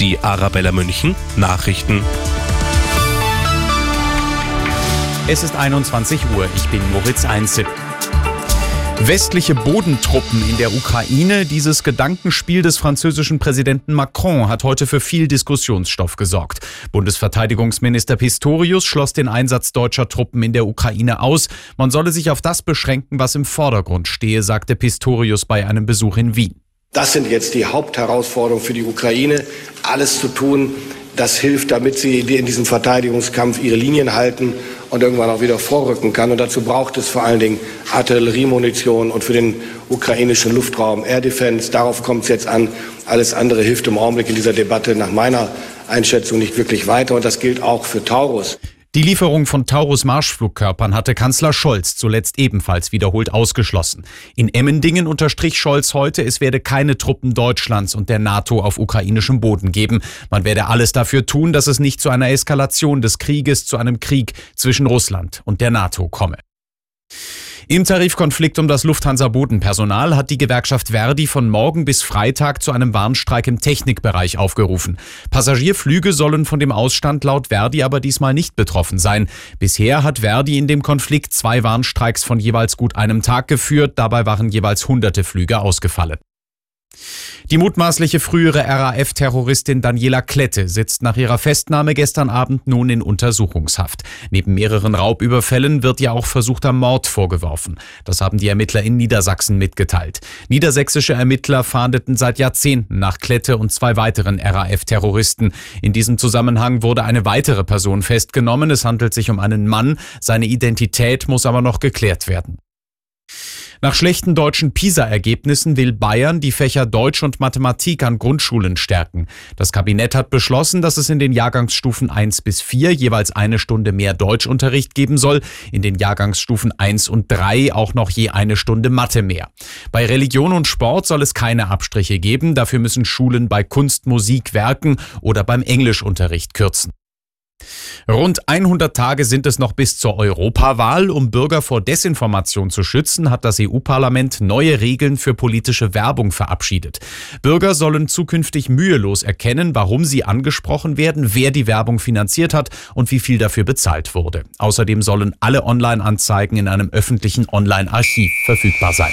Die Arabella München Nachrichten. Es ist 21 Uhr. Ich bin Moritz Einzel. Westliche Bodentruppen in der Ukraine, dieses Gedankenspiel des französischen Präsidenten Macron hat heute für viel Diskussionsstoff gesorgt. Bundesverteidigungsminister Pistorius schloss den Einsatz deutscher Truppen in der Ukraine aus. Man solle sich auf das beschränken, was im Vordergrund stehe, sagte Pistorius bei einem Besuch in Wien. Das sind jetzt die Hauptherausforderungen für die Ukraine, alles zu tun, das hilft, damit sie in diesem Verteidigungskampf ihre Linien halten und irgendwann auch wieder vorrücken kann. Und dazu braucht es vor allen Dingen Artilleriemunition und für den ukrainischen Luftraum Air Defense. Darauf kommt es jetzt an. Alles andere hilft im Augenblick in dieser Debatte nach meiner Einschätzung nicht wirklich weiter. Und das gilt auch für Taurus. Die Lieferung von Taurus-Marschflugkörpern hatte Kanzler Scholz zuletzt ebenfalls wiederholt ausgeschlossen. In Emmendingen unterstrich Scholz heute, es werde keine Truppen Deutschlands und der NATO auf ukrainischem Boden geben. Man werde alles dafür tun, dass es nicht zu einer Eskalation des Krieges, zu einem Krieg zwischen Russland und der NATO komme. Im Tarifkonflikt um das Lufthansa-Bodenpersonal hat die Gewerkschaft Verdi von morgen bis Freitag zu einem Warnstreik im Technikbereich aufgerufen. Passagierflüge sollen von dem Ausstand laut Verdi aber diesmal nicht betroffen sein. Bisher hat Verdi in dem Konflikt zwei Warnstreiks von jeweils gut einem Tag geführt. Dabei waren jeweils hunderte Flüge ausgefallen. Die mutmaßliche frühere RAF-Terroristin Daniela Klette sitzt nach ihrer Festnahme gestern Abend nun in Untersuchungshaft. Neben mehreren Raubüberfällen wird ihr auch versuchter Mord vorgeworfen. Das haben die Ermittler in Niedersachsen mitgeteilt. Niedersächsische Ermittler fahndeten seit Jahrzehnten nach Klette und zwei weiteren RAF-Terroristen. In diesem Zusammenhang wurde eine weitere Person festgenommen. Es handelt sich um einen Mann. Seine Identität muss aber noch geklärt werden. Nach schlechten deutschen PISA-Ergebnissen will Bayern die Fächer Deutsch und Mathematik an Grundschulen stärken. Das Kabinett hat beschlossen, dass es in den Jahrgangsstufen 1 bis 4 jeweils eine Stunde mehr Deutschunterricht geben soll, in den Jahrgangsstufen 1 und 3 auch noch je eine Stunde Mathe mehr. Bei Religion und Sport soll es keine Abstriche geben, dafür müssen Schulen bei Kunst, Musik, Werken oder beim Englischunterricht kürzen. Rund 100 Tage sind es noch bis zur Europawahl. Um Bürger vor Desinformation zu schützen, hat das EU-Parlament neue Regeln für politische Werbung verabschiedet. Bürger sollen zukünftig mühelos erkennen, warum sie angesprochen werden, wer die Werbung finanziert hat und wie viel dafür bezahlt wurde. Außerdem sollen alle Online-Anzeigen in einem öffentlichen Online-Archiv verfügbar sein.